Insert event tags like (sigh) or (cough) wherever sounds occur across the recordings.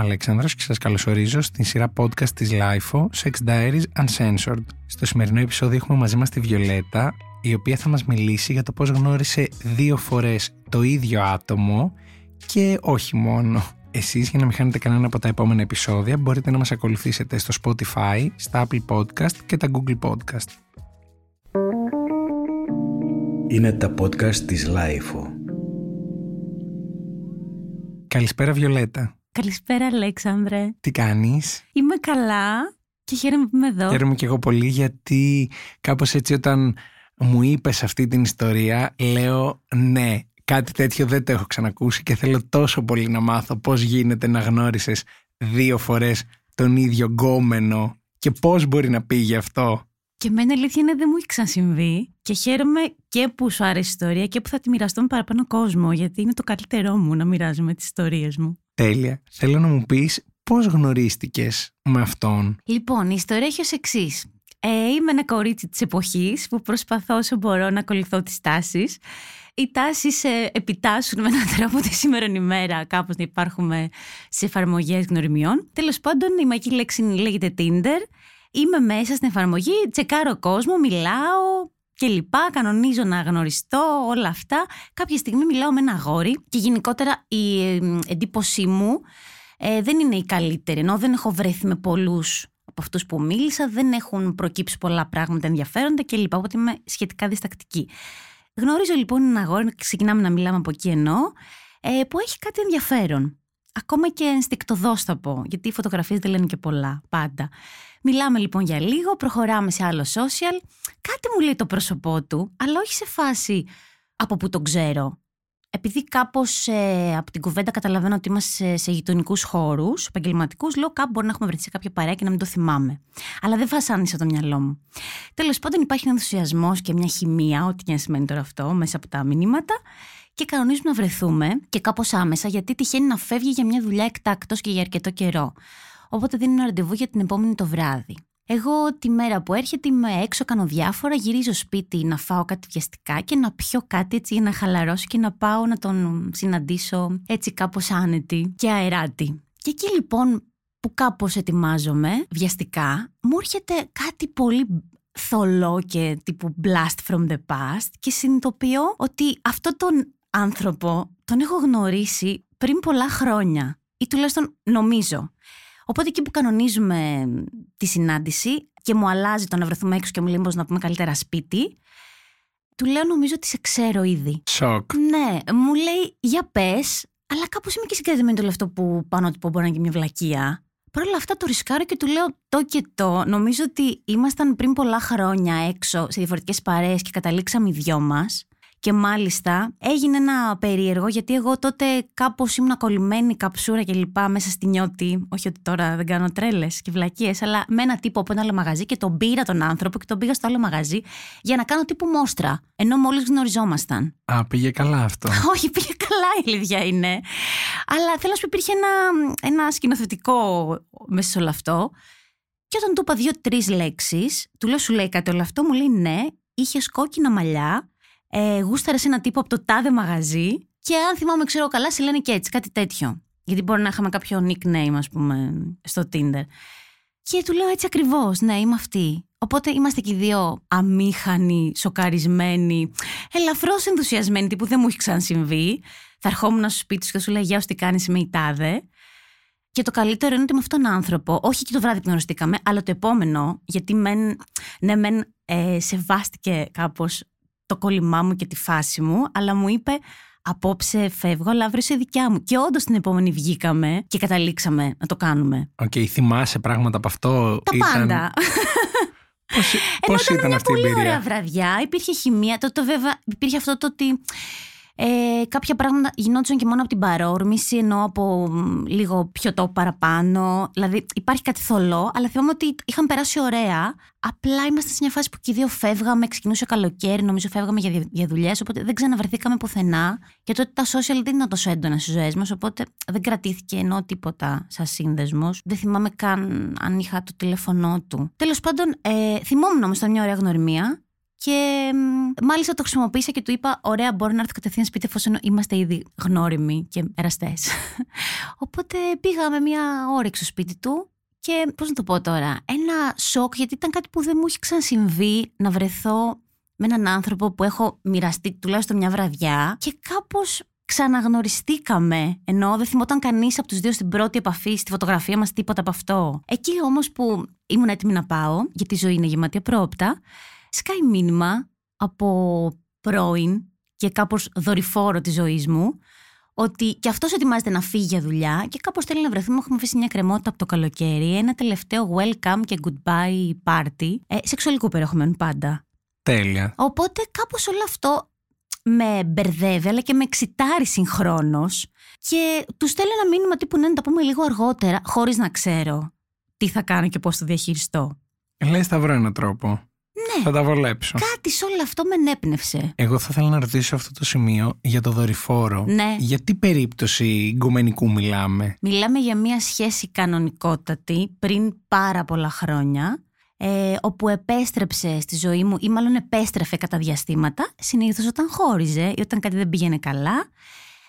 Αλέξανδρος και σας καλωσορίζω στην σειρά podcast της LIFO Sex Diaries Uncensored. Στο σημερινό επεισόδιο έχουμε μαζί μας τη Βιολέτα, η οποία θα μας μιλήσει για το πώς γνώρισε δύο φορές το ίδιο άτομο και όχι μόνο. Εσείς για να μην χάνετε κανένα από τα επόμενα επεισόδια μπορείτε να μας ακολουθήσετε στο Spotify, στα Apple Podcast και τα Google Podcast. Είναι τα podcast της LIFO. Καλησπέρα Βιολέτα. Καλησπέρα Αλέξανδρε. Τι κάνεις; Είμαι καλά και χαίρομαι που είμαι εδώ. Χαίρομαι και εγώ πολύ γιατί κάπως έτσι όταν μου είπες αυτή την ιστορία λέω ναι κάτι τέτοιο δεν το έχω ξανακούσει και θέλω τόσο πολύ να μάθω πώς γίνεται να γνώρισες δύο φορές τον ίδιο γκόμενο και πώς μπορεί να πήγε αυτό. Και εμένα αλήθεια είναι δεν μου έχει ξανασυμβεί και χαίρομαι και που σου άρεσε η ιστορία και που θα τη μοιραστώ με παραπάνω κόσμο γιατί είναι το καλύτερό μου να μοιράζομαι τις ιστορίες μου. Τέλεια. Θέλω να μου πεις πώς γνωρίστηκες με αυτόν. Λοιπόν, η ιστορία έχει ως εξής. Ε, είμαι ένα κορίτσι της εποχής που προσπαθώ όσο μπορώ να ακολουθώ τις τάσεις. Οι τάσεις ε, επιτάσσουν με έναν τρόπο τη σήμερα ημέρα κάπως να υπάρχουμε σε εφαρμογές γνωριμιών. Τέλος πάντων η μαγική λέξη λέγεται Tinder. Είμαι μέσα στην εφαρμογή, τσεκάρω κόσμο, μιλάω και λοιπά, κανονίζω να γνωριστώ, όλα αυτά. Κάποια στιγμή μιλάω με ένα αγόρι και γενικότερα η ε, εντύπωσή μου ε, δεν είναι η καλύτερη, ενώ δεν έχω βρεθεί με πολλούς από αυτούς που μίλησα, δεν έχουν προκύψει πολλά πράγματα ενδιαφέροντα και λοιπά, οπότε είμαι σχετικά διστακτική. Γνωρίζω λοιπόν ένα αγόρι, ξεκινάμε να μιλάμε από εκεί ενώ, ε, που έχει κάτι ενδιαφέρον. Ακόμα και ενστικτοδός θα πω, γιατί οι φωτογραφίες δεν λένε και πολλά πάντα. Μιλάμε λοιπόν για λίγο, προχωράμε σε άλλο social. Κάτι μου λέει το πρόσωπό του, αλλά όχι σε φάση από που τον ξέρω. Επειδή κάπως ε, από την κουβέντα καταλαβαίνω ότι είμαστε σε, σε γειτονικούς χώρους, επαγγελματικούς, λέω κάπου μπορεί να έχουμε βρεθεί σε κάποια παρέα και να μην το θυμάμαι. Αλλά δεν βασάνισα το μυαλό μου. Τέλος πάντων, υπάρχει ένα ενθουσιασμός και μια χημεία, ό,τι και να σημαίνει τώρα αυτό, μέσα από τα μηνύματα και κανονίζουμε να βρεθούμε και κάπως άμεσα, γιατί τυχαίνει να φεύγει για μια δουλειά εκτάκτο και για αρκετό καιρό. Οπότε δίνει ένα ραντεβού για την επόμενη το βράδυ. Εγώ τη μέρα που έρχεται είμαι έξω, κάνω διάφορα, γυρίζω σπίτι να φάω κάτι βιαστικά και να πιω κάτι έτσι για να χαλαρώσω και να πάω να τον συναντήσω έτσι κάπως άνετη και αεράτη. Και εκεί λοιπόν που κάπως ετοιμάζομαι βιαστικά, μου έρχεται κάτι πολύ θολό και τύπου blast from the past και συνειδητοποιώ ότι αυτό τον άνθρωπο τον έχω γνωρίσει πριν πολλά χρόνια ή τουλάχιστον νομίζω. Οπότε εκεί που κανονίζουμε τη συνάντηση και μου αλλάζει το να βρεθούμε έξω και μου λέει πως να πούμε καλύτερα σπίτι, του λέω νομίζω ότι σε ξέρω ήδη. Σοκ. Ναι, μου λέει για πες, αλλά κάπως είμαι και συγκρατημένη το λεφτό που πάνω ότι μπορεί να είναι και μια βλακεία. Παρ' όλα αυτά το ρισκάρω και του λέω το και το. Νομίζω ότι ήμασταν πριν πολλά χρόνια έξω σε διαφορετικές παρέες και καταλήξαμε οι δυο μας. Και μάλιστα έγινε ένα περίεργο γιατί εγώ τότε κάπως ήμουν κολλημένη καψούρα και λοιπά μέσα στη νιώτη. Όχι ότι τώρα δεν κάνω τρέλες και βλακίες, αλλά με ένα τύπο από ένα άλλο μαγαζί και τον πήρα τον άνθρωπο και τον πήγα στο άλλο μαγαζί για να κάνω τύπου μόστρα. Ενώ μόλις γνωριζόμασταν. Α, πήγε καλά αυτό. (laughs) Όχι, πήγε καλά η ηλικία είναι. Αλλά θέλω να σου πει, υπήρχε ένα, ένα σκηνοθετικό μέσα σε όλο αυτό. Και όταν του είπα δύο-τρεις λέξεις, του λέω σου λέει κάτι όλο αυτό, μου λέει ναι, είχες κόκκινα μαλλιά, ε, γούσταρε ένα τύπο από το τάδε μαγαζί και αν θυμάμαι ξέρω καλά σε λένε και έτσι κάτι τέτοιο. Γιατί μπορεί να είχαμε κάποιο nickname ας πούμε στο Tinder. Και του λέω έτσι ακριβώς, ναι είμαι αυτή. Οπότε είμαστε και οι δύο αμήχανοι, σοκαρισμένοι, ελαφρώς ενθουσιασμένοι, τύπου δεν μου έχει ξανασυμβεί. Θα ερχόμουν στο σπίτι σου και σου λέει Γεια, τι κάνεις, με η τάδε. Και το καλύτερο είναι ότι με αυτόν τον άνθρωπο, όχι και το βράδυ που γνωριστήκαμε, αλλά το επόμενο, γιατί μεν, ναι, μεν ε, σεβάστηκε κάπως το κόλλημά μου και τη φάση μου, αλλά μου είπε απόψε φεύγω, αλλά αύριο είσαι δικιά μου. Και όντως την επόμενη βγήκαμε και καταλήξαμε να το κάνουμε. OK, okay, θυμάσαι πράγματα από αυτό; Τα ήταν... πάντα. (laughs) Πώς, πώς ήταν, μια αυτή η πολύ εμπειρία; ωραία βραδιά. Υπήρχε χημεία. Το, το βέβαια, υπήρχε αυτό το ότι ε, κάποια πράγματα γινόντουσαν και μόνο από την παρόρμηση, ενώ από μ, λίγο πιοτό παραπάνω. Δηλαδή υπάρχει κάτι θολό, αλλά θυμάμαι ότι είχαν περάσει ωραία. Απλά είμαστε σε μια φάση που και οι δύο φεύγαμε, ξεκινούσε καλοκαίρι, νομίζω φεύγαμε για, για δουλειές, οπότε δεν ξαναβρεθήκαμε πουθενά. Και τότε τα social δεν ήταν τόσο έντονα στις ζωές μας, οπότε δεν κρατήθηκε ενώ τίποτα σαν σύνδεσμος. Δεν θυμάμαι καν αν είχα το τηλέφωνό του. Τέλος πάντων, ε, θυμόμουν όμως ήταν μια ωραία γνωριμία Και μ, μάλιστα το χρησιμοποίησα και του είπα: Ωραία, μπορώ να έρθω κατευθείαν σπίτι εφόσον είμαστε ήδη γνώριμοι και εραστές. (laughs) Οπότε πήγα με μια όρεξη στο σπίτι του και πώς να το πω τώρα, ένα σοκ γιατί ήταν κάτι που δεν μου είχε ξανασυμβεί να βρεθώ με έναν άνθρωπο που έχω μοιραστεί τουλάχιστον μια βραδιά και κάπως ξαναγνωριστήκαμε. Ενώ δεν θυμόταν κανείς από τους δύο στην πρώτη επαφή, στη φωτογραφία μας, τίποτα από αυτό. Εκεί όμως που ήμουν έτοιμη να πάω, γιατί η ζωή είναι γεμάτη απρόπτα, σκάει μήνυμα από πρώην και κάπως δορυφόρο της ζωής μου, ότι και αυτός ετοιμάζεται να φύγει για δουλειά και κάπως θέλει να βρεθούμε. Έχουμε αφήσει μια κρεμότητα από το καλοκαίρι, ένα τελευταίο welcome και goodbye party. Ε, σεξουαλικού περιεχομένου πάντα. Τέλεια. Οπότε κάπως όλο αυτό με μπερδεύει αλλά και με εξητάρει συγχρόνως. Και τους στέλνω ένα μήνυμα τύπου ναι, να τα πούμε λίγο αργότερα, χωρίς να ξέρω τι θα κάνω και πώς το διαχειριστώ. Λες θα βρω έναν τρόπο. Ναι, Θα τα βολέψω. κάτι σε όλο αυτό με ενέπνευσε. Εγώ θα ήθελα να ρωτήσω αυτό το σημείο για το δορυφόρο. Ναι. Για τι περίπτωση γκομενικού μιλάμε; Μιλάμε για μια σχέση κανονικότατη πριν πάρα πολλά χρόνια, ε, όπου επέστρεψε στη ζωή μου ή μάλλον επέστρεφε κατά διαστήματα, συνήθως όταν χώριζε ή όταν κάτι δεν πήγαινε καλά.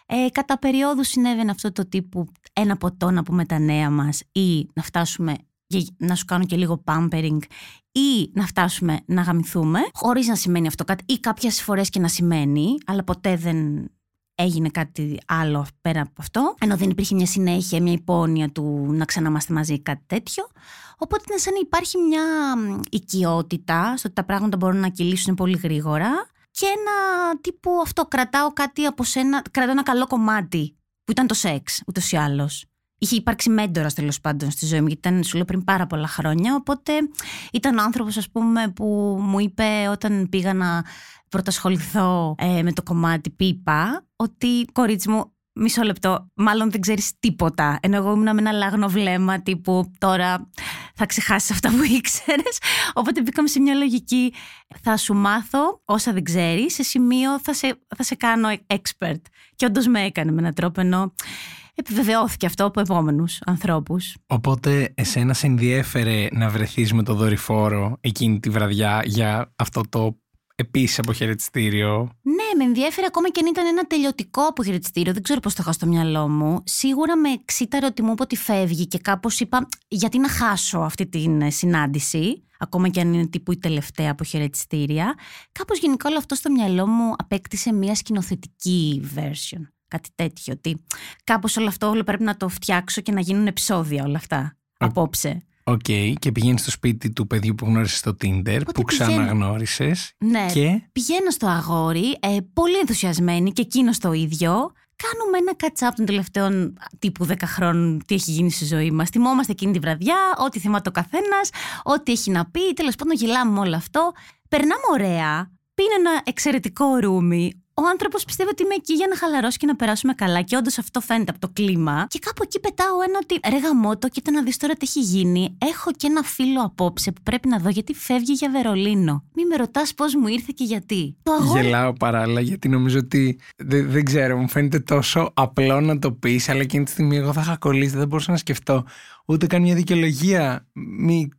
Ε, κατά περίοδους συνέβαινε αυτό το τύπου ένα ποτό να πούμε τα νέα μας ή να φτάσουμε για να σου κάνω και λίγο pampering ή να φτάσουμε να γαμηθούμε, χωρίς να σημαίνει αυτό κάτι ή κάποιες φορές και να σημαίνει, αλλά ποτέ δεν έγινε κάτι άλλο πέρα από αυτό, ενώ δεν υπήρχε μια συνέχεια, μια υπόνοια του να ξαναμαστε μαζί ή κάτι τέτοιο. Οπότε είναι σαν να υπάρχει μια μ, οικειότητα στο ότι τα πράγματα μπορούν να κυλήσουν πολύ γρήγορα και ένα τύπου αυτό, κρατάω κάτι από σένα, κρατάω ένα καλό κομμάτι που ήταν το σεξ, ούτως ή άλλως. Είχε υπάρξει μέντορας τέλος πάντων στη ζωή μου, γιατί ήταν σου λέω πριν πάρα πολλά χρόνια. Οπότε ήταν ο άνθρωπος, ας πούμε, που μου είπε όταν πήγα να πρωτασχοληθώ ε, με το κομμάτι πίπα, ότι κορίτσι μου, μισό λεπτό, μάλλον δεν ξέρεις τίποτα. Ενώ εγώ ήμουν με ένα λάγνο βλέμμα τύπου τώρα θα ξεχάσεις αυτά που ήξερες. Οπότε μπήκαμε σε μια λογική. Θα σου μάθω όσα δεν ξέρεις, σε σημείο θα σε, θα σε κάνω expert. Και όντως με έκανε με έναν τρόπο, ενώ επιβεβαιώθηκε αυτό από επόμενους ανθρώπους. Οπότε εσένα σε ενδιέφερε να βρεθείς με το δορυφόρο εκείνη τη βραδιά για αυτό το επίσης αποχαιρετιστήριο; Ναι, με ενδιαφέρει ακόμα και αν ήταν ένα τελειωτικό αποχαιρετιστήριο. Δεν ξέρω πώς το είχα στο μυαλό μου. Σίγουρα με εξήταρε ότι μου είπε ότι φεύγει και κάπως είπα, γιατί να χάσω αυτή την ε, συνάντηση. Ακόμα και αν είναι τύπου η τελευταία αποχαιρετιστήρια. Κάπως γενικά όλο αυτό στο μυαλό μου απέκτησε μια σκηνοθετική version. Κάτι τέτοιο. Ότι κάπως όλο αυτό όλο πρέπει να το φτιάξω και να γίνουν επεισόδια όλα αυτά. Απόψε. Οκ, και πηγαίνει στο σπίτι του παιδιού που γνώρισες στο Tinder, που πηγαίνω. ξαναγνώρισες. Ναι. Και Πηγαίνω στο αγόρι, ε, πολύ ενθουσιασμένη και εκείνος το ίδιο. Κάνουμε ένα catch-up των τελευταίων τύπου 10 χρόνων, τι έχει γίνει στη ζωή μας. Θυμόμαστε εκείνη τη βραδιά, ό,τι θυμάται ο καθένας, ό,τι έχει να πει. Τέλος πάντων, γελάμε με όλο αυτό. Περνάμε ωραία. Πίνει ένα εξαιρετικό ρούμι. Ο άνθρωπος πιστεύει ότι είμαι εκεί για να χαλαρώσω και να περάσουμε καλά. Και όντως αυτό φαίνεται από το κλίμα. Και κάπου εκεί πετάω ένα ότι ρε γαμώτο, κοίτα να δεις τώρα τι έχει γίνει. Έχω και ένα φίλο απόψε που πρέπει να δω γιατί φεύγει για Βερολίνο. Μη με ρωτάς πώς μου ήρθε και γιατί. Το αγόρι γελάω παράλληλα γιατί νομίζω ότι δεν, δεν ξέρω, μου φαίνεται τόσο απλό να το πεις, αλλά εκείνη τη στιγμή εγώ θα είχα κολλήσει, δεν μπορούσα να σκεφτώ ούτε καν μια δικαιολογία. Μην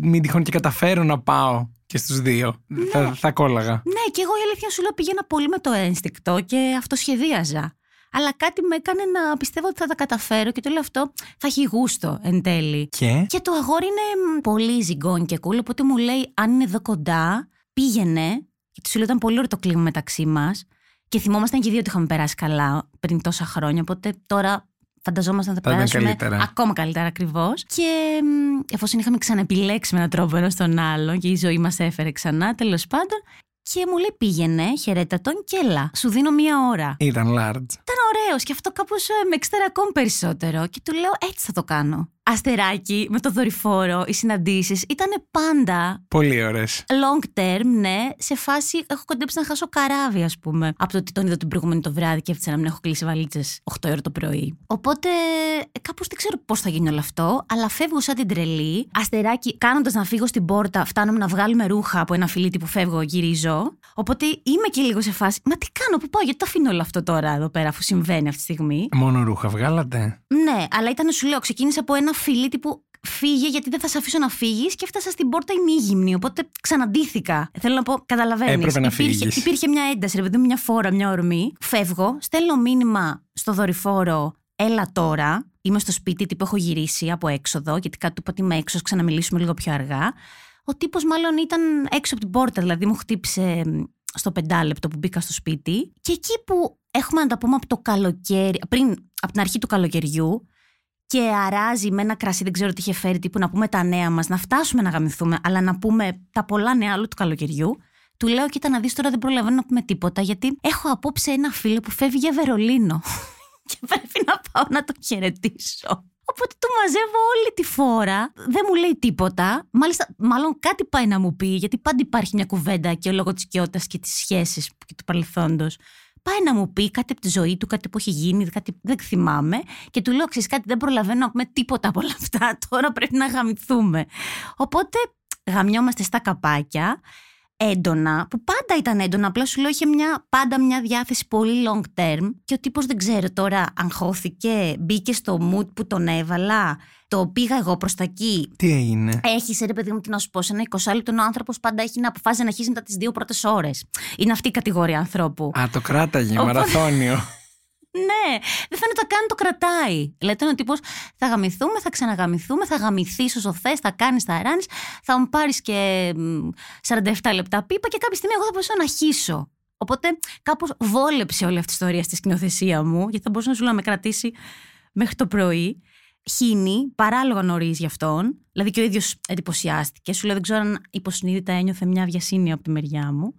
μη τυχόν και καταφέρω να πάω και στους δύο. Θα, θα κόλλαγα. Ναι, και εγώ η αλήθεια σου λέω πήγαινα πολύ με το ένστικτο και αυτοσχεδίαζα. Αλλά κάτι με έκανε να πιστεύω ότι θα τα καταφέρω και το λέω αυτό θα έχει γούστο εν τέλει. Και; Και το αγόρι είναι μ, πολύ ζυγκόν και cool, οπότε μου λέει αν είναι εδώ κοντά, πήγαινε. Γιατί σου λέω ήταν πολύ ωραίο το κλίμα μεταξύ μας. Και θυμόμασταν και οι δύο ότι είχαμε περάσει καλά πριν τόσα χρόνια. Οπότε τώρα φανταζόμασταν θα Θα ήταν περάσουμε καλύτερα. ακόμα καλύτερα ακριβώς. Και μ, εφόσον είχαμε ξαναεπιλέξει με έναν τρόπο ένας τον άλλον και η ζωή μας έφερε ξανά, τέλος πάντων. Και μου λέει πήγαινε, χαιρέτα τον και έλα. Σου δίνω μία ώρα. ήταν large. Ήταν ωραίος και αυτό κάπως με εξτέρα ακόμη περισσότερο. Και του λέω έτσι θα το κάνω. Αστεράκι με το δορυφόρο, οι συναντήσεις ήταν πάντα Πολύ ωραίες. long term, ναι, σε φάση έχω κοντέψει να χάσω καράβι, ας πούμε. Από το ότι τον είδα την προηγούμενη το βράδυ και έφτιαξα να μην έχω κλείσει βαλίτσες 8 ώρα το πρωί. Οπότε κάπως δεν ξέρω πώς θα γίνει όλο αυτό, αλλά φεύγω σαν την τρελή. Αστεράκι, κάνοντας να φύγω στην πόρτα, φτάνουμε να βγάλουμε ρούχα από ένα φιλίτι που φεύγω, γυρίζω. Οπότε είμαι και λίγο σε φάση. Μα τι κάνω, πού πάω, γιατί το αφήνω όλο αυτό τώρα εδώ πέρα, αφού συμβαίνει αυτή τη στιγμή. Μόνο ρούχα βγάλατε; Ναι, αλλά ήταν, σου λέω, ξεκίνησε από ένα φιλίτι που φύγε γιατί δεν θα σε αφήσω να φύγεις και έφτασα στην πόρτα ημίγυμνη. Οπότε ξαναντήθηκα. Θέλω να πω, καταλαβαίνεις. Έπρεπε να υπήρχε, φύγεις. υπήρχε μια ένταση, ρε παιδί μου, μια φόρα, μια ορμή. Φεύγω, στέλνω μήνυμα στο δορυφόρο, έλα τώρα. Είμαι στο σπίτι, τύπου έχω γυρίσει από έξοδο, γιατί κάτι του είπα ότι είμαι έξω, ξαναμιλήσουμε λίγο πιο αργά. Ο τύπος μάλλον ήταν έξω από την πόρτα, δηλαδή μου χτύπησε μ, στο πεντάλεπτο που μπήκα στο σπίτι. Και εκεί που έχουμε να τα πούμε από το καλοκαίρι, πριν από την αρχή του καλοκαιριού, και αράζει με ένα κρασί, δεν ξέρω τι είχε φέρει, τύπου να πούμε τα νέα μας, να φτάσουμε να γαμηθούμε, αλλά να πούμε τα πολλά νέα άλλου του καλοκαιριού. Του λέω, κοίτα να δεις τώρα δεν προλαβαίνω να πούμε τίποτα, γιατί έχω απόψε ένα φίλο που φεύγει για Βερολίνο. (laughs) και πρέπει να πάω να τον χαιρετήσω. Οπότε του μαζεύω όλη τη φόρα. Δεν μου λέει τίποτα. Μάλιστα, μάλλον κάτι πάει να μου πει, γιατί πάντα υπάρχει μια κουβέντα και λόγω της οικειότητας και της σχέσης και του παρελθόντος. Πάει να μου πει κάτι από τη ζωή του, κάτι που έχει γίνει, κάτι δεν θυμάμαι. Και του λέω: Ξέρεις κάτι, δεν προλαβαίνω να πούμε τίποτα από όλα αυτά. Τώρα πρέπει να γαμηθούμε. Οπότε γαμιόμαστε στα καπάκια έντονα, που πάντα ήταν έντονα, απλά σου λέω είχε μια, πάντα μια διάθεση πολύ long term και ο τύπος δεν ξέρω τώρα αγχώθηκε, μπήκε στο mood που τον έβαλα, το πήγα εγώ προς τα εκεί. Τι έγινε; Έχεις ρε παιδί μου τι να σου πω, σε ένα 20 λεπτό ο άνθρωπος πάντα έχει να αποφάσει να αρχίσει μετά τις δύο πρώτες ώρες. Είναι αυτή η κατηγορία ανθρώπου. Α, το κράταγε, Οπότε- μαραθώνιο. (laughs) Ναι, δεν φαίνεται καν το κρατάει. Λέτε είναι ο τύπος θα γαμηθούμε, θα ξαναγαμηθούμε, θα γαμηθείς όσο θες, θα κάνεις, θα ράνεις, θα μου πάρεις και μ, 47 λεπτά πίπα και κάποια στιγμή εγώ θα μπορούσα να χύσω. Οπότε κάπως βόλεψε όλη αυτή η ιστορία στη σκηνοθεσία μου, γιατί θα μπορούσε να σου λέω να με κρατήσει μέχρι το πρωί. Χύνει, παράλογα νωρίς για αυτόν. Δηλαδή και ο ίδιος εντυπωσιάστηκε. Σου λέω, δεν ξέρω αν υποσυνείδητα ένιωθε μια βιασύνη από τη μεριά μου.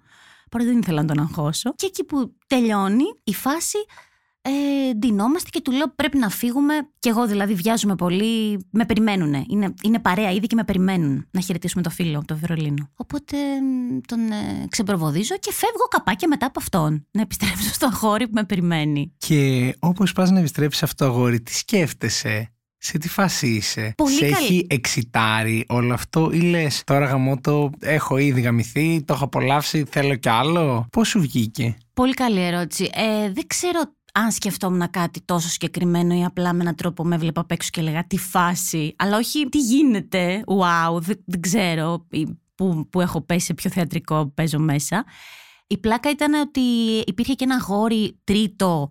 Παρότι δεν ήθελα να τον αγχώσω. Και εκεί που τελειώνει η φάση, ε, ντυνόμαστε και του λέω πρέπει να φύγουμε. Και εγώ δηλαδή βιάζομαι πολύ. Με περιμένουν. Είναι, είναι παρέα ήδη και με περιμένουν να χαιρετήσουμε το φίλο από το Βερολίνο. Οπότε μ, τον ε, ξεπροβοδίζω και φεύγω καπάκια μετά από αυτόν. Να επιστρέψω στο αγόρι που με περιμένει. Και όπως πας να επιστρέψεις αυτό το αγόρι, τι σκέφτεσαι; Σε τι φάση είσαι, Πολύ Σε καλή. έχει εξητάρει όλο αυτό ή λες τώρα γαμώ το έχω ήδη γαμηθεί, το έχω απολαύσει, θέλω κι άλλο. Πώς σου βγήκε; Πολύ καλή ερώτηση. Ε, δεν ξέρω αν σκεφτόμουν κάτι τόσο συγκεκριμένο ή απλά με έναν τρόπο με έβλεπα απ' έξω και έλεγα τι φάση. Αλλά όχι τι γίνεται. Wow, δεν, δεν ξέρω ή που, που έχω πέσει σε ποιο θεατρικό παίζω μέσα. Η πλάκα ήταν ότι υπήρχε και ένα αγόρι τρίτο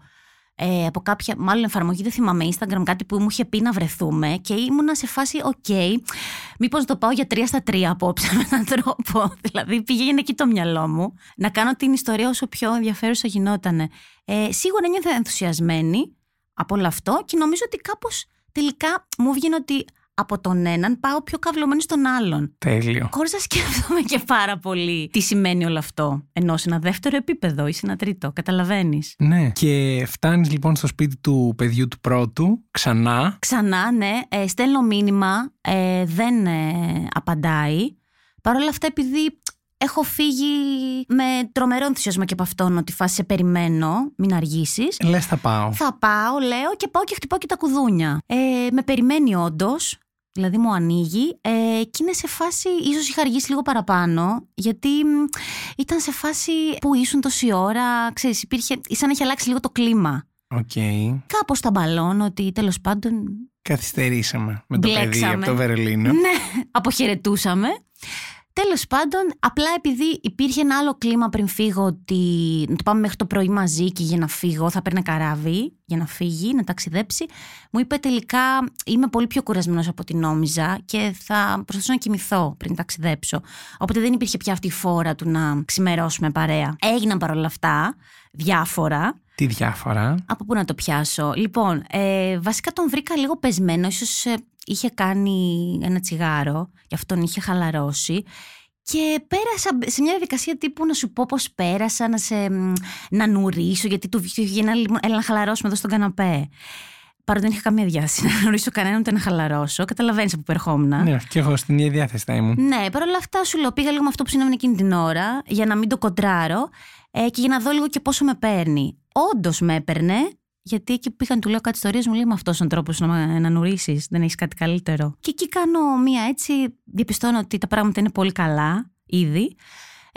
ε, από κάποια, μάλλον εφαρμογή, δεν θυμάμαι, Instagram, κάτι που μου είχε πει να βρεθούμε και ήμουνα σε φάση, οκ, μήπως το πάω για τρία στα τρία απόψε με έναν τρόπο. (laughs) δηλαδή πήγαινε εκεί το μυαλό μου να κάνω την ιστορία όσο πιο ενδιαφέρουσα γινότανε. Ε, σίγουρα ένιωθα ενθουσιασμένη από όλο αυτό και νομίζω ότι κάπως τελικά μου βγαίνει ότι από τον έναν πάω πιο καυλωμένη στον άλλον. Τέλειο. Χωρίς να σκέφτομαι και πάρα πολύ τι σημαίνει όλο αυτό. Ενώ σε ένα δεύτερο επίπεδο ή σε ένα τρίτο. Καταλαβαίνεις. Ναι. Και φτάνεις λοιπόν στο σπίτι του παιδιού του πρώτου, ξανά. Ξανά, ναι, ε, στέλνω μήνυμα, ε, δεν ε, απαντάει. Παρ' όλα αυτά, επειδή έχω φύγει με τρομερό ενθουσιασμό και από αυτόν ότι φάση σε περιμένω, μην αργήσεις. Λες, θα πάω. Θα πάω, λέω και πάω και χτυπάω και τα κουδούνια. Ε, με περιμένει όντως, δηλαδή μου ανοίγει ε, και είναι σε φάση, ίσως είχα αργήσει λίγο παραπάνω, γιατί μ, ήταν σε φάση που ήσουν τόση ώρα, ξέρεις, υπήρχε, σαν να έχει αλλάξει λίγο το κλίμα. Οκ. Κάπως τα μπαλώνω ότι τέλος πάντων Καθυστερήσαμε με το παιδί Μπλέξαμε. από το Βερολίνο. Ναι, αποχαιρετούσαμε. Τέλος πάντων, απλά επειδή υπήρχε ένα άλλο κλίμα πριν φύγω, ότι να το πάμε μέχρι το πρωί μαζί και για να φύγω θα παίρνει καράβι για να φύγει, να ταξιδέψει, μου είπε τελικά είμαι πολύ πιο κουρασμένος από ό,τι νόμιζα και θα προσπαθήσω να κοιμηθώ πριν ταξιδέψω. Οπότε δεν υπήρχε πια αυτή η φόρα του να ξημερώσουμε παρέα. Έγιναν παρόλα αυτά διάφορα. Τι διάφορα. Από πού να το πιάσω; Λοιπόν, ε, βασικά τον βρήκα λίγο πεσμένο. Ίσως ε, είχε κάνει ένα τσιγάρο, γι' αυτόν είχε χαλαρώσει. Και πέρασα σε μια διαδικασία τύπου να σου πω πώς πέρασα, να σε μ, να νουρίσω, γιατί του βγήκε έλα, έλα να χαλαρώσουμε εδώ στον καναπέ. Παρότι δεν είχα καμία διάθεση να γνωρίσω κανέναν ούτε να χαλαρώσω. Καταλαβαίνεις από πού ερχόμουν. Ναι, και εγώ στην ίδια διάθεση θα ήμουν. Ναι, παρ' όλα αυτά σου λέω, πήγα λίγο με αυτό που συνέβαινε εκείνη την ώρα, για να μην το κοντράρω ε, και για να δω λίγο και πόσο με παίρνει. Όντως με έπαιρνε, γιατί εκεί που πήγαν του λέω κάτι ιστορίες μου λέει με αυτός ο τρόπος να, με- να νουρίσεις, δεν έχεις κάτι καλύτερο. Και εκεί κάνω μία έτσι, διαπιστώνω ότι τα πράγματα είναι πολύ καλά ήδη.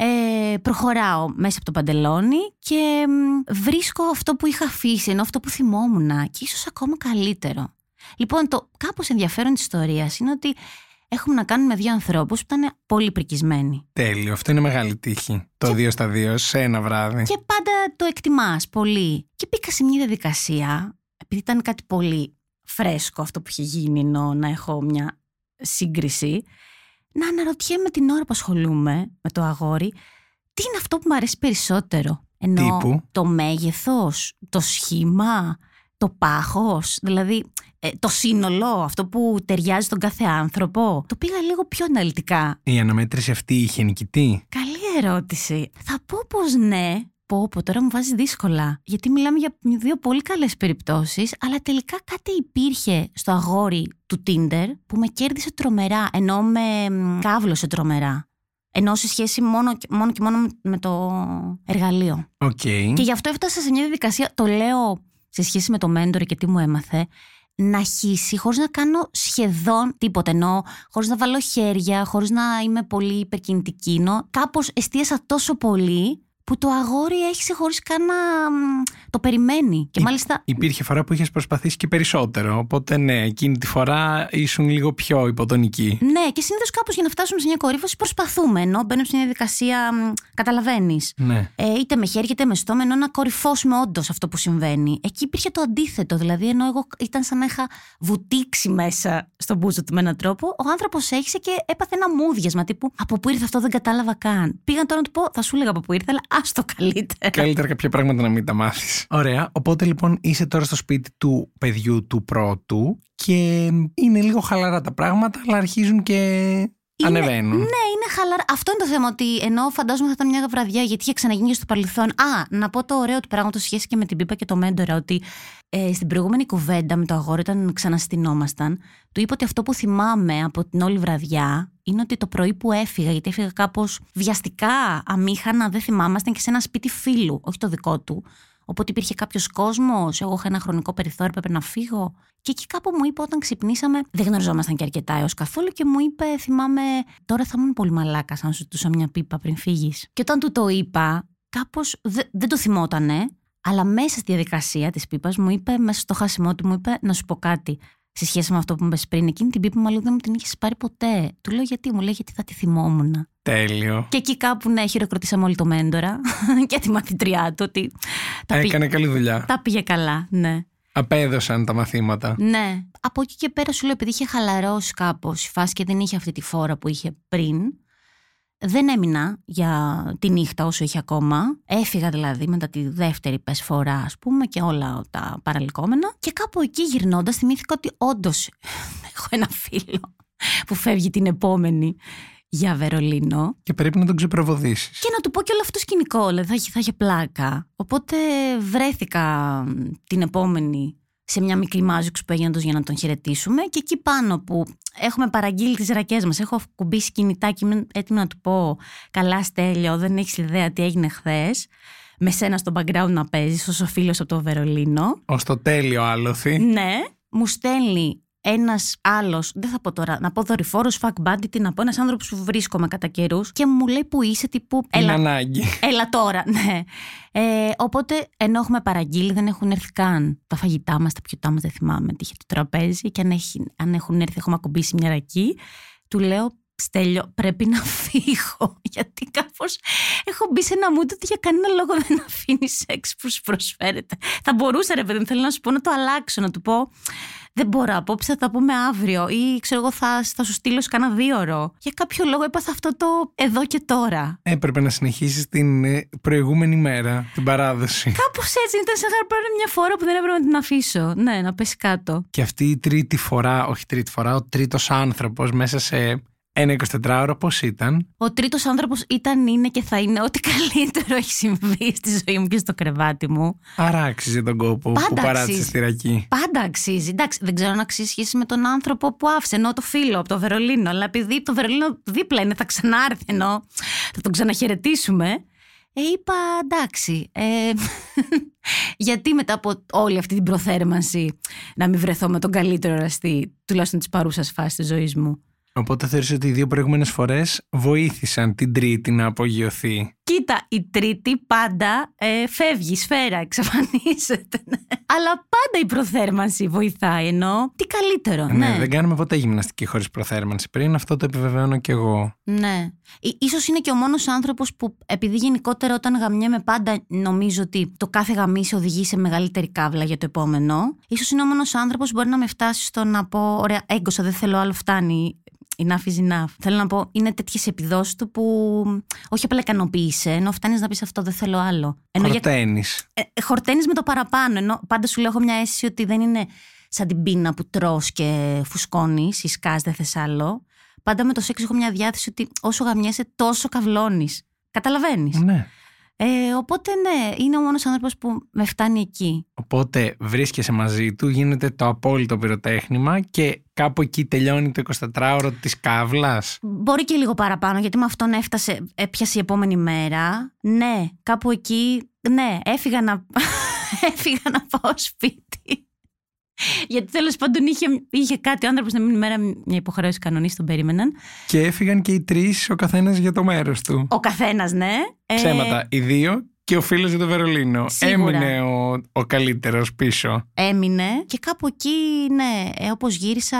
Ε, προχωράω μέσα από το παντελόνι και μ, βρίσκω αυτό που είχα αφήσει, ενώ αυτό που θυμόμουν και ίσως ακόμα καλύτερο. Λοιπόν, το κάπως ενδιαφέρον της ιστορίας είναι ότι έχουμε να κάνουμε δύο ανθρώπους που ήταν πολύ πρικισμένοι. Τέλειο. Αυτό είναι μεγάλη τύχη. Το δύο στα δύο σε ένα βράδυ. Και πάντα το εκτιμάς πολύ. Και μπήκα σε μια διαδικασία, επειδή ήταν κάτι πολύ φρέσκο αυτό που είχε γίνει, ενώ να έχω μια σύγκριση, να αναρωτιέμαι την ώρα που ασχολούμαι με το αγόρι, τι είναι αυτό που μου αρέσει περισσότερο. Ενώ Τύπου; το μέγεθος, το σχήμα, το πάχος, δηλαδή ε, το σύνολο, αυτό που ταιριάζει στον κάθε άνθρωπο. Το πήγα λίγο πιο αναλυτικά. Η αναμέτρηση αυτή είχε νικητή; Καλή ερώτηση. Θα πω πως ναι. Πω, πω, τώρα μου βάζει δύσκολα. Γιατί μιλάμε για δύο πολύ καλές περιπτώσεις, αλλά τελικά κάτι υπήρχε στο αγόρι του Tinder που με κέρδισε τρομερά, ενώ με μ, κάβλωσε τρομερά. Ενώ σε σχέση μόνο, και- μόνο και μόνο με το εργαλείο. Οκ. Και γι' αυτό έφτασα σε μια διαδικασία, το λέω σε σχέση με το mentor και τι μου έμαθε, να χύσει χωρίς να κάνω σχεδόν τίποτα. Ενώ χωρίς να βάλω χέρια, χωρίς να είμαι πολύ υπερκινητική. Ενώ κάπως εστίασα τόσο πολύ που το αγόρι έχισε χωρίς καν να μ, το περιμένει. Και Υ- μάλιστα Υπήρχε φορά που είχες προσπαθήσει και περισσότερο. Οπότε ναι, εκείνη τη φορά ήσουν λίγο πιο υποτονική. Ναι, και συνήθως κάπως για να φτάσουμε σε μια κορύφωση προσπαθούμε. Ενώ μπαίνουμε σε μια διαδικασία. Καταλαβαίνεις. Ναι. Ε, είτε με χέρια είτε με στόμα, ενώ να κορυφώσουμε όντως αυτό που συμβαίνει. Εκεί υπήρχε το αντίθετο. Δηλαδή, ενώ εγώ ήταν σαν να είχα βουτήξει μέσα στον μπούζο του με έναν τρόπο, ο άνθρωπος έχισε και έπαθε ένα μούδιασμα τύπου Από πού ήρθε αυτό, δεν κατάλαβα καν. Πήγαν τώρα να του πω, θα σου έλεγα από πού ήρθε, αλλά ας το καλύτερα. Καλύτερα κάποια πράγματα να μην τα μάθεις. Ωραία. Οπότε λοιπόν είσαι τώρα στο σπίτι του παιδιού του πρώτου και είναι λίγο χαλαρά τα πράγματα, αλλά αρχίζουν και ανεβαίνουν. Ναι, είναι χαλαρά. Αυτό είναι το θέμα. Ότι ενώ φαντάζομαι θα ήταν μια βραδιά, γιατί είχε ξαναγίνει και στο παρελθόν. Α, να πω το ωραίο του πράγματος σχέση και με την Πίπα και το Μέντορα, ότι ε, στην προηγούμενη κουβέντα με το αγόρι, όταν ξαναστηνόμασταν, του είπα ότι αυτό που θυμάμαι από την όλη βραδιά είναι ότι το πρωί που έφυγα, γιατί έφυγα κάπως βιαστικά, αμήχανα, δεν θυμάμασταν και σε ένα σπίτι φίλου, όχι το δικό του. Οπότε υπήρχε κάποιος κόσμος, εγώ είχα ένα χρονικό περιθώριο, έπρεπε να φύγω. Και εκεί κάπου μου είπε όταν ξυπνήσαμε, δεν γνωριζόμασταν και αρκετά έως καθόλου, και μου είπε, θυμάμαι, τώρα θα ήμουν πολύ μαλάκα αν σου τούσα μια πίπα πριν φύγεις. Και όταν του το είπα, κάπως δεν το θυμότανε, αλλά μέσα στη διαδικασία της πίπας μου είπε, μέσα στο χάσιμό του μου είπε, να σου πω κάτι. Σε σχέση με αυτό που μου είπες πριν, εκείνη την πίπα μου λέει δεν μου την είχες πάρει ποτέ. Του λέω γιατί, μου λέει γιατί θα τη θυμόμουν. Τέλειο. Και εκεί κάπου ναι, χειροκροτήσαμε όλοι το μέντορα (laughs) και τη μαθητριά του ότι τα, πήγε, Έκανε καλή δουλειά. τα πήγε καλά, ναι. Απέδωσαν τα μαθήματα. Ναι. Από εκεί και πέρα σου λέω, επειδή είχε χαλαρώσει κάπως η φάση και δεν είχε αυτή τη φόρα που είχε πριν, δεν έμεινα για τη νύχτα όσο είχε ακόμα. Έφυγα δηλαδή μετά τη δεύτερη πες φορά, ας πούμε, και όλα τα παραλυκόμενα. Και κάπου εκεί γυρνώντας, θυμήθηκα ότι όντως (laughs) έχω ένα φίλο που φεύγει την επόμενη για Βερολίνο. Και πρέπει να τον ξεπροβοδήσει. Και να του πω και όλο αυτό σκηνικό, δηλαδή θα, είχε- θα είχε πλάκα. Οπότε βρέθηκα μ, την επόμενη σε μια μικρή μάζουξη που έγινε όντως για να τον χαιρετήσουμε και εκεί πάνω που έχουμε παραγγείλει τις ρακές μας, έχω κουμπίσει κινητάκι, είμαι έτοιμη να του πω καλά Στέλιο, δεν έχεις ιδέα τι έγινε χθες. με σένα στο background να παίζεις ως ο φίλος από το Βερολίνο. Ω το τέλειο άλοθη. Ναι, μου στέλνει ένας άλλος, δεν θα πω τώρα, να πω δορυφόρος, fuck buddy, τι να πω, ένας άνθρωπος που βρίσκομαι κατά καιρούς και μου λέει που είσαι, τύπου. Είναι Έλα, ανάγκη. (laughs) έλα τώρα, ναι. Ε, οπότε, ενώ έχουμε παραγγείλει, δεν έχουν έρθει καν τα φαγητά μας, τα πιωτά μας, δεν θυμάμαι τι είχε το τραπέζι. Και αν, έχει, αν έχουν έρθει, έχουμε ακουμπήσει μια ρακή. Του λέω, Στέλιο, πρέπει να (laughs) φύγω. Γιατί κάπως έχω μπει σε ένα mood ότι για κανένα λόγο δεν αφήνει σεξ που σου προσφέρεται. Θα μπορούσα, ρε παιδί μου, θέλω να σου πω να το αλλάξω, να του πω. Δεν μπορώ, απόψε θα τα πούμε αύριο ή ξέρω εγώ θα, θα σου στείλω σε κάνα δύο ώρο. Για κάποιο λόγο έπαθα αυτό το εδώ και τώρα. Έπρεπε να συνεχίσεις την ε, προηγούμενη μέρα, την παράδοση. Κάπως έτσι ήταν σαν να πάρει μια φορά που δεν έπρεπε να την αφήσω. Ναι, να πέσει κάτω. Και αυτή η τρίτη φορά, όχι τρίτη φορά, ο τρίτος άνθρωπος μέσα σε ένα 24ωρο, πώς ήταν; Ο τρίτος άνθρωπος ήταν, είναι και θα είναι ό,τι καλύτερο έχει συμβεί στη ζωή μου και στο κρεβάτι μου. Άρα άξιζε τον κόπο Πάντα που παράτησες αξίζει. στη ρακή. Πάντα αξίζει. Εντάξει, δεν ξέρω αν αξίζει σχέση με τον άνθρωπο που άφησε, ενώ το φίλο από το Βερολίνο. Αλλά επειδή το Βερολίνο δίπλα είναι, θα ξανάρθει, ενώ θα τον ξαναχαιρετήσουμε. Ε, είπα εντάξει. Ε, (laughs) γιατί μετά από όλη αυτή την προθέρμανση να μην βρεθώ με τον καλύτερο εραστή, τουλάχιστον της παρούσας φάσης της ζωής μου; Οπότε θεωρείς ότι οι δύο προηγούμενες φορές βοήθησαν την τρίτη να απογειωθεί; Κοίτα, η τρίτη πάντα ε, φεύγει, σφαίρα, εξαφανίζεται. ναι. Αλλά πάντα η προθέρμανση βοηθάει, ενώ τι καλύτερο. Ναι, Ναι, δεν κάνουμε ποτέ γυμναστική χωρίς προθέρμανση πριν, αυτό το επιβεβαιώνω κι εγώ. ναι. Ί- Ίσως είναι και ο μόνος άνθρωπος που επειδή γενικότερα όταν γαμιέμαι πάντα νομίζω ότι το κάθε γαμί οδηγεί σε μεγαλύτερη κάβλα για το επόμενο. Ίσως είναι ο μόνος άνθρωπος που μπορεί να με φτάσει στο να πω ωραία έγκωσα δεν θέλω άλλο φτάνει. Enough is enough. Θέλω να πω, είναι τέτοιες επιδόσεις του που όχι απλά ικανοποίησε, ενώ φτάνεις να πεις αυτό δεν θέλω άλλο. Ενώ για Χορταίνεις. ε, χορταίνεις με το παραπάνω. Ενώ πάντα σου λέω έχω μια αίσθηση ότι δεν είναι σαν την πείνα που τρως και φουσκώνεις ή σκάς δεν θες άλλο. Πάντα με το σεξ έχω μια διάθεση ότι όσο γαμιέσαι τόσο καυλώνεις. Καταλαβαίνεις. Ναι. Ε, οπότε ναι, είναι ο μόνος άνθρωπος που με φτάνει εκεί. Οπότε βρίσκεσαι μαζί του, γίνεται το απόλυτο πυροτέχνημα και κάπου εκεί τελειώνει το 24ωρο της κάβλας. Μπορεί και λίγο παραπάνω, γιατί με αυτόν έφτασε, έπιασε η επόμενη μέρα. Ναι, κάπου εκεί, ναι, έφυγα να, (laughs) έφυγα να πάω σπίτι. Γιατί τέλος πάντων είχε, είχε κάτι ο άνθρωπος να μείνει μέρα μια υποχρέωση κανονής, τον περίμεναν. Και έφυγαν και οι τρεις ο καθένας για το μέρος του. Ο καθένας, ναι. Ε, Ψέματα. Οι δύο και ο φίλος για το Βερολίνο. Σίγουρα. Έμεινε ο, ο καλύτερος πίσω. έμεινε και κάπου εκεί, ναι, ε, όπως γύρισα,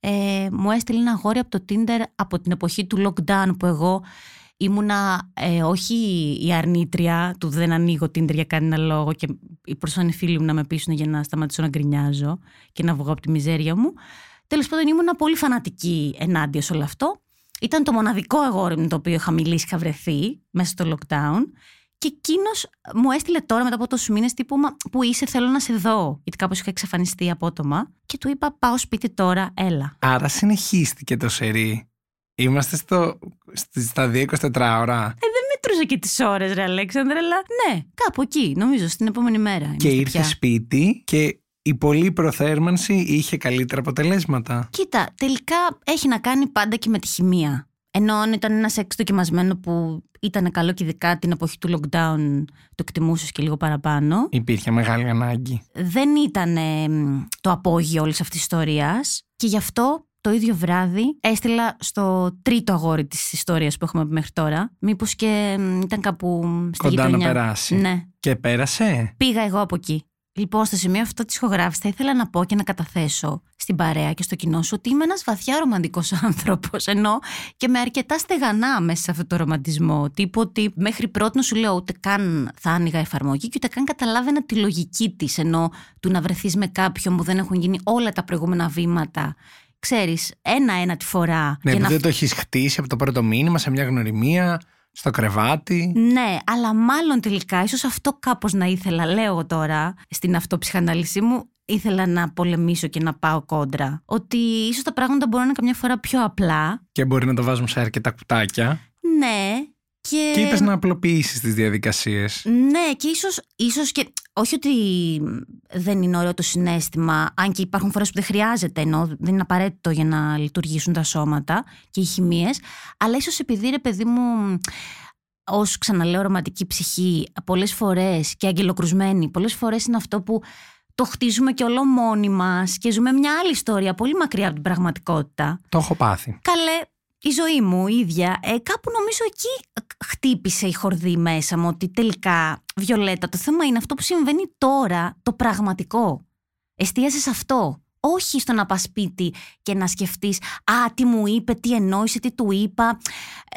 ε, μου έστειλε ένα αγόρι από το Tinder από την εποχή του lockdown που εγώ ήμουνα ε, όχι η αρνήτρια του δεν ανοίγω Tinder για κανένα λόγο και οι προσώνοι φίλοι μου να με πείσουν για να σταματήσω να γκρινιάζω και να βγω από τη μιζέρια μου. Τέλος πάντων ήμουνα πολύ φανατική ενάντια σε όλο αυτό. Ήταν το μοναδικό αγόρι με το οποίο είχα μιλήσει, είχα βρεθεί μέσα στο lockdown. Και εκείνος μου έστειλε τώρα μετά από τόσους μήνες τύπου «Μα Πού είσαι, θέλω να σε δω. Γιατί κάπως είχα εξαφανιστεί απότομα. Και του είπα: Πάω σπίτι τώρα, έλα. Άρα συνεχίστηκε το σερί. Είμαστε στο, στη- στα 2-24 ώρα. Ε, δεν μετρούσα και τις ώρες, ρε Αλέξανδρα, αλλά ναι, κάπου εκεί, νομίζω, στην επόμενη μέρα. και είμαστε ήρθε πια. σπίτι και η πολλή προθέρμανση είχε καλύτερα αποτελέσματα. Κοίτα, τελικά έχει να κάνει πάντα και με τη χημεία. Ενώ αν ήταν ένα σεξ δοκιμασμένο που ήταν καλό και ειδικά την εποχή του lockdown, το εκτιμούσες και λίγο παραπάνω. Υπήρχε μεγάλη ανάγκη. δεν ήταν ε, μ, το απόγειο όλης αυτής της ιστορίας και γι' αυτό το ίδιο βράδυ έστειλα στο τρίτο αγόρι της ιστορίας που έχουμε πει μέχρι τώρα μήπως και μ, ήταν κάπου στη Κοντά να γειτονιά. περάσει. Ναι. Και πέρασε; Πήγα εγώ από εκεί. Λοιπόν, στο σημείο αυτό της ηχογράφησης θα ήθελα να πω και να καταθέσω στην παρέα και στο κοινό σου ότι είμαι ένας βαθιά ρομαντικός (laughs) άνθρωπος. Ενώ και με αρκετά στεγανά μέσα σε αυτό το ρομαντισμό. Τύπου ότι μέχρι πρώτη σου λέω ούτε καν θα άνοιγα εφαρμογή και ούτε καν καταλάβαινα τη λογική της. Ενώ του να βρεθείς με κάποιον που δεν έχουν γίνει όλα τα προηγούμενα βήματα. Ξέρεις, ένα-ένα τη φορά. Ναι, για που να δεν το έχεις χτίσει από το πρώτο μήνυμα σε μια γνωριμία, στο κρεβάτι. Ναι, αλλά μάλλον τελικά, ίσως αυτό κάπως να ήθελα, λέω εγώ τώρα, στην αυτοψυχανάλυση μου, ήθελα να πολεμήσω και να πάω κόντρα. Ότι ίσως τα πράγματα μπορούν να είναι καμιά φορά πιο απλά. Και μπορεί να το βάζουμε σε αρκετά κουτάκια. Ναι, και... Και είπες να απλοποιήσεις τις διαδικασίες. Ναι, και ίσως, ίσως και. Όχι ότι δεν είναι ωραίο το συνέστημα, αν και υπάρχουν φορές που δεν χρειάζεται, ενώ δεν είναι απαραίτητο για να λειτουργήσουν τα σώματα και οι χημίες, αλλά ίσως επειδή ρε παιδί μου, ως ξαναλέω ρομαντική ψυχή, πολλές φορές και αγγελοκρουσμένη, πολλές φορές είναι αυτό που το χτίζουμε και όλο μόνοι μας και ζούμε μια άλλη ιστορία, πολύ μακριά από την πραγματικότητα. Το έχω πάθει. Καλέ, η ζωή μου η ίδια, ε, κάπου νομίζω εκεί χτύπησε η χορδή μέσα μου ότι τελικά, Βιολέτα, το θέμα είναι αυτό που συμβαίνει τώρα, το πραγματικό. Εστίασες σε αυτό. Όχι στο να πας σπίτι και να σκεφτείς «Α, τι μου είπε, τι εννοήσε, τι του είπα,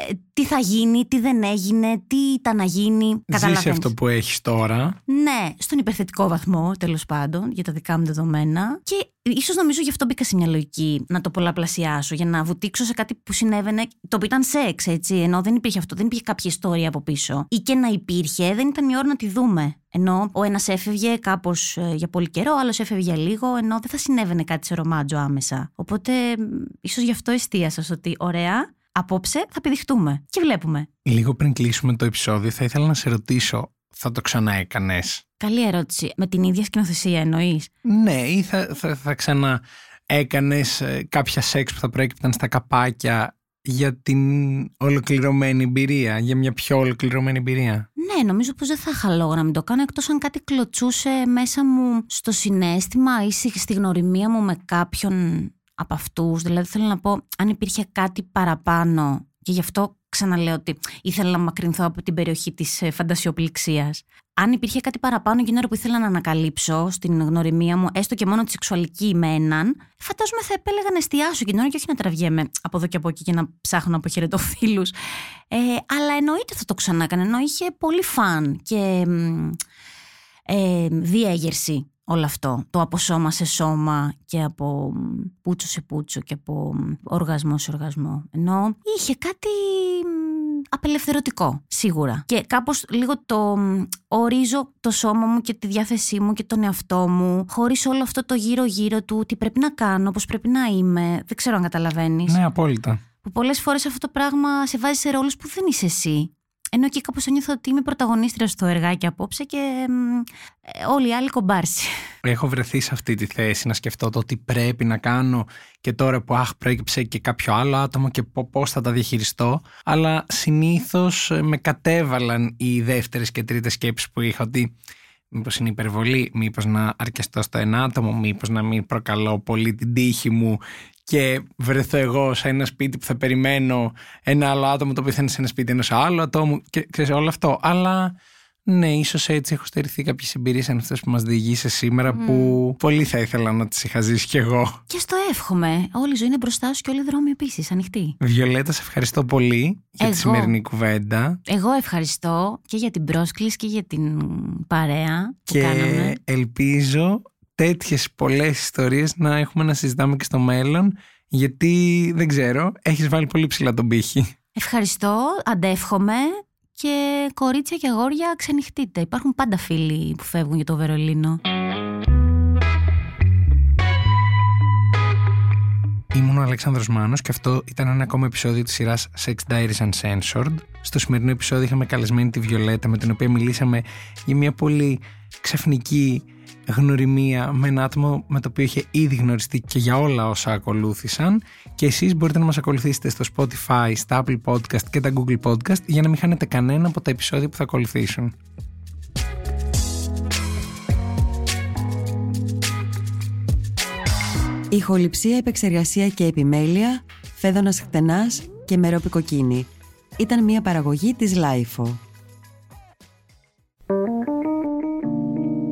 ε, τι θα γίνει, τι δεν έγινε, τι ήταν να γίνει». Ζήσει Καταλαβαίνεις. αυτό που έχεις τώρα. Ναι, στον υπερθετικό βαθμό, τέλος πάντων, για τα δικά μου δεδομένα. Και ίσως νομίζω γι' αυτό μπήκα σε μια λογική να το πολλαπλασιάσω, για να βουτήξω σε κάτι που συνέβαινε, το οποίο ήταν σεξ, έτσι. Ενώ δεν υπήρχε αυτό, δεν υπήρχε κάποια ιστορία από πίσω. Ή και να υπήρχε, δεν ήταν η ώρα να τη δούμε. Ενώ ο ένας έφευγε κάπως για πολύ καιρό, ο άλλος έφευγε για λίγο, ενώ δεν θα συνέβαινε κάτι σε ρομάτζο άμεσα. Οπότε, ίσως γι' αυτό εστίασα στο ότι, ωραία, απόψε θα πηδηχτούμε. Και βλέπουμε. Λίγο πριν κλείσουμε το επεισόδιο, θα ήθελα να σε ρωτήσω, θα το ξαναέκανες; Καλή ερώτηση. Με την ίδια σκηνοθεσία εννοείς; Ναι, ή θα, θα, θα ξανά έκανε κάποια σεξ που θα προέκυπταν στα καπάκια για την ολοκληρωμένη εμπειρία, για μια πιο ολοκληρωμένη εμπειρία; Ναι, νομίζω πως δεν θα είχα λόγο να μην το κάνω εκτός αν κάτι κλωτσούσε μέσα μου στο συνέστημα ή στη στη γνωριμία μου με κάποιον από αυτούς. Δηλαδή θέλω να πω αν υπήρχε κάτι παραπάνω και γι' αυτό ξαναλέω ότι ήθελα να μακρυνθώ από την περιοχή της ε, φαντασιοπληξίας. Αν υπήρχε κάτι παραπάνω την ώρα που ήθελα να ανακαλύψω στην γνωριμία μου, έστω και μόνο τη σεξουαλική με έναν, φαντάζομαι θα επέλεγα να εστιάσω και την ώρα και όχι να τραβιέμαι από εδώ και από εκεί και να ψάχνω από χαιρετοφίλου. Ε, αλλά εννοείται θα το ξανά έκανε, ενώ είχε πολύ φαν και ε, διέγερση όλο αυτό. Το από σώμα σε σώμα και από πούτσο σε πούτσο και από οργασμό σε οργασμό. Ενώ είχε κάτι απελευθερωτικό, σίγουρα. Και κάπως λίγο το ορίζω το σώμα μου και τη διάθεσή μου και τον εαυτό μου, χωρίς όλο αυτό το γύρω-γύρω του, τι πρέπει να κάνω, πώς πρέπει να είμαι. Δεν ξέρω αν καταλαβαίνεις. Ναι, απόλυτα. Που πολλές φορές αυτό το πράγμα σε βάζει σε ρόλους που δεν είσαι εσύ. Ενώ εκεί κάπως νιώθω ότι είμαι πρωταγωνίστρια στο εργάκι απόψε και ε, όλοι οι άλλοι κομπάρσι. Έχω βρεθεί σε αυτή τη θέση να σκεφτώ το τι πρέπει να κάνω και τώρα που αχ προέκυψε και κάποιο άλλο άτομο και πώς θα τα διαχειριστώ. Αλλά συνήθως ε, με κατέβαλαν οι δεύτερες και τρίτες σκέψεις που είχα ότι μήπως είναι υπερβολή, μήπως να αρκεστώ στο ένα άτομο, μήπως να μην προκαλώ πολύ την τύχη μου και βρεθώ εγώ σε ένα σπίτι που θα περιμένω ένα άλλο άτομο το οποίο θα είναι σε ένα σπίτι ενός άλλου ατόμου και ξέρεις όλο αυτό. Αλλά ναι, ίσως έτσι έχω στερηθεί κάποιες εμπειρίες σαν αυτές που μας διηγείσαι σήμερα που πολύ θα ήθελα να τις είχα ζήσει κι εγώ. Και στο εύχομαι. Όλη η ζωή είναι μπροστά σου και όλοι οι δρόμοι επίσης ανοιχτοί. Βιολέτα, σε ευχαριστώ πολύ για τη σημερινή κουβέντα. Εγώ ευχαριστώ και για την πρόσκληση και για την παρέα που και κάναμε. ελπίζω τέτοιες πολλές ιστορίες να έχουμε να συζητάμε και στο μέλλον γιατί δεν ξέρω, έχεις βάλει πολύ ψηλά τον πύχη. Ευχαριστώ, αντεύχομαι και κορίτσια και αγόρια ξενυχτείτε. Υπάρχουν πάντα φίλοι που φεύγουν για το Βερολίνο. Ήμουν ο Αλέξανδρος Μάνος και αυτό ήταν ένα ακόμα επεισόδιο της σειράς Sex Diaries Uncensored. Στο σημερινό επεισόδιο είχαμε καλεσμένη τη Βιολέτα με την οποία μιλήσαμε για μια πολύ ξαφνική γνωριμία με ένα άτομο με το οποίο είχε ήδη γνωριστεί και για όλα όσα ακολούθησαν και εσείς μπορείτε να μας ακολουθήσετε στο Spotify, στα Apple Podcast και τα Google Podcast για να μην χάνετε κανένα από τα επεισόδια που θα ακολουθήσουν. Ηχοληψία, επεξεργασία και επιμέλεια, Φαίδωνας Κτενάς και Μερόπη Κοκκίνη. Ήταν μια παραγωγή της LiFO.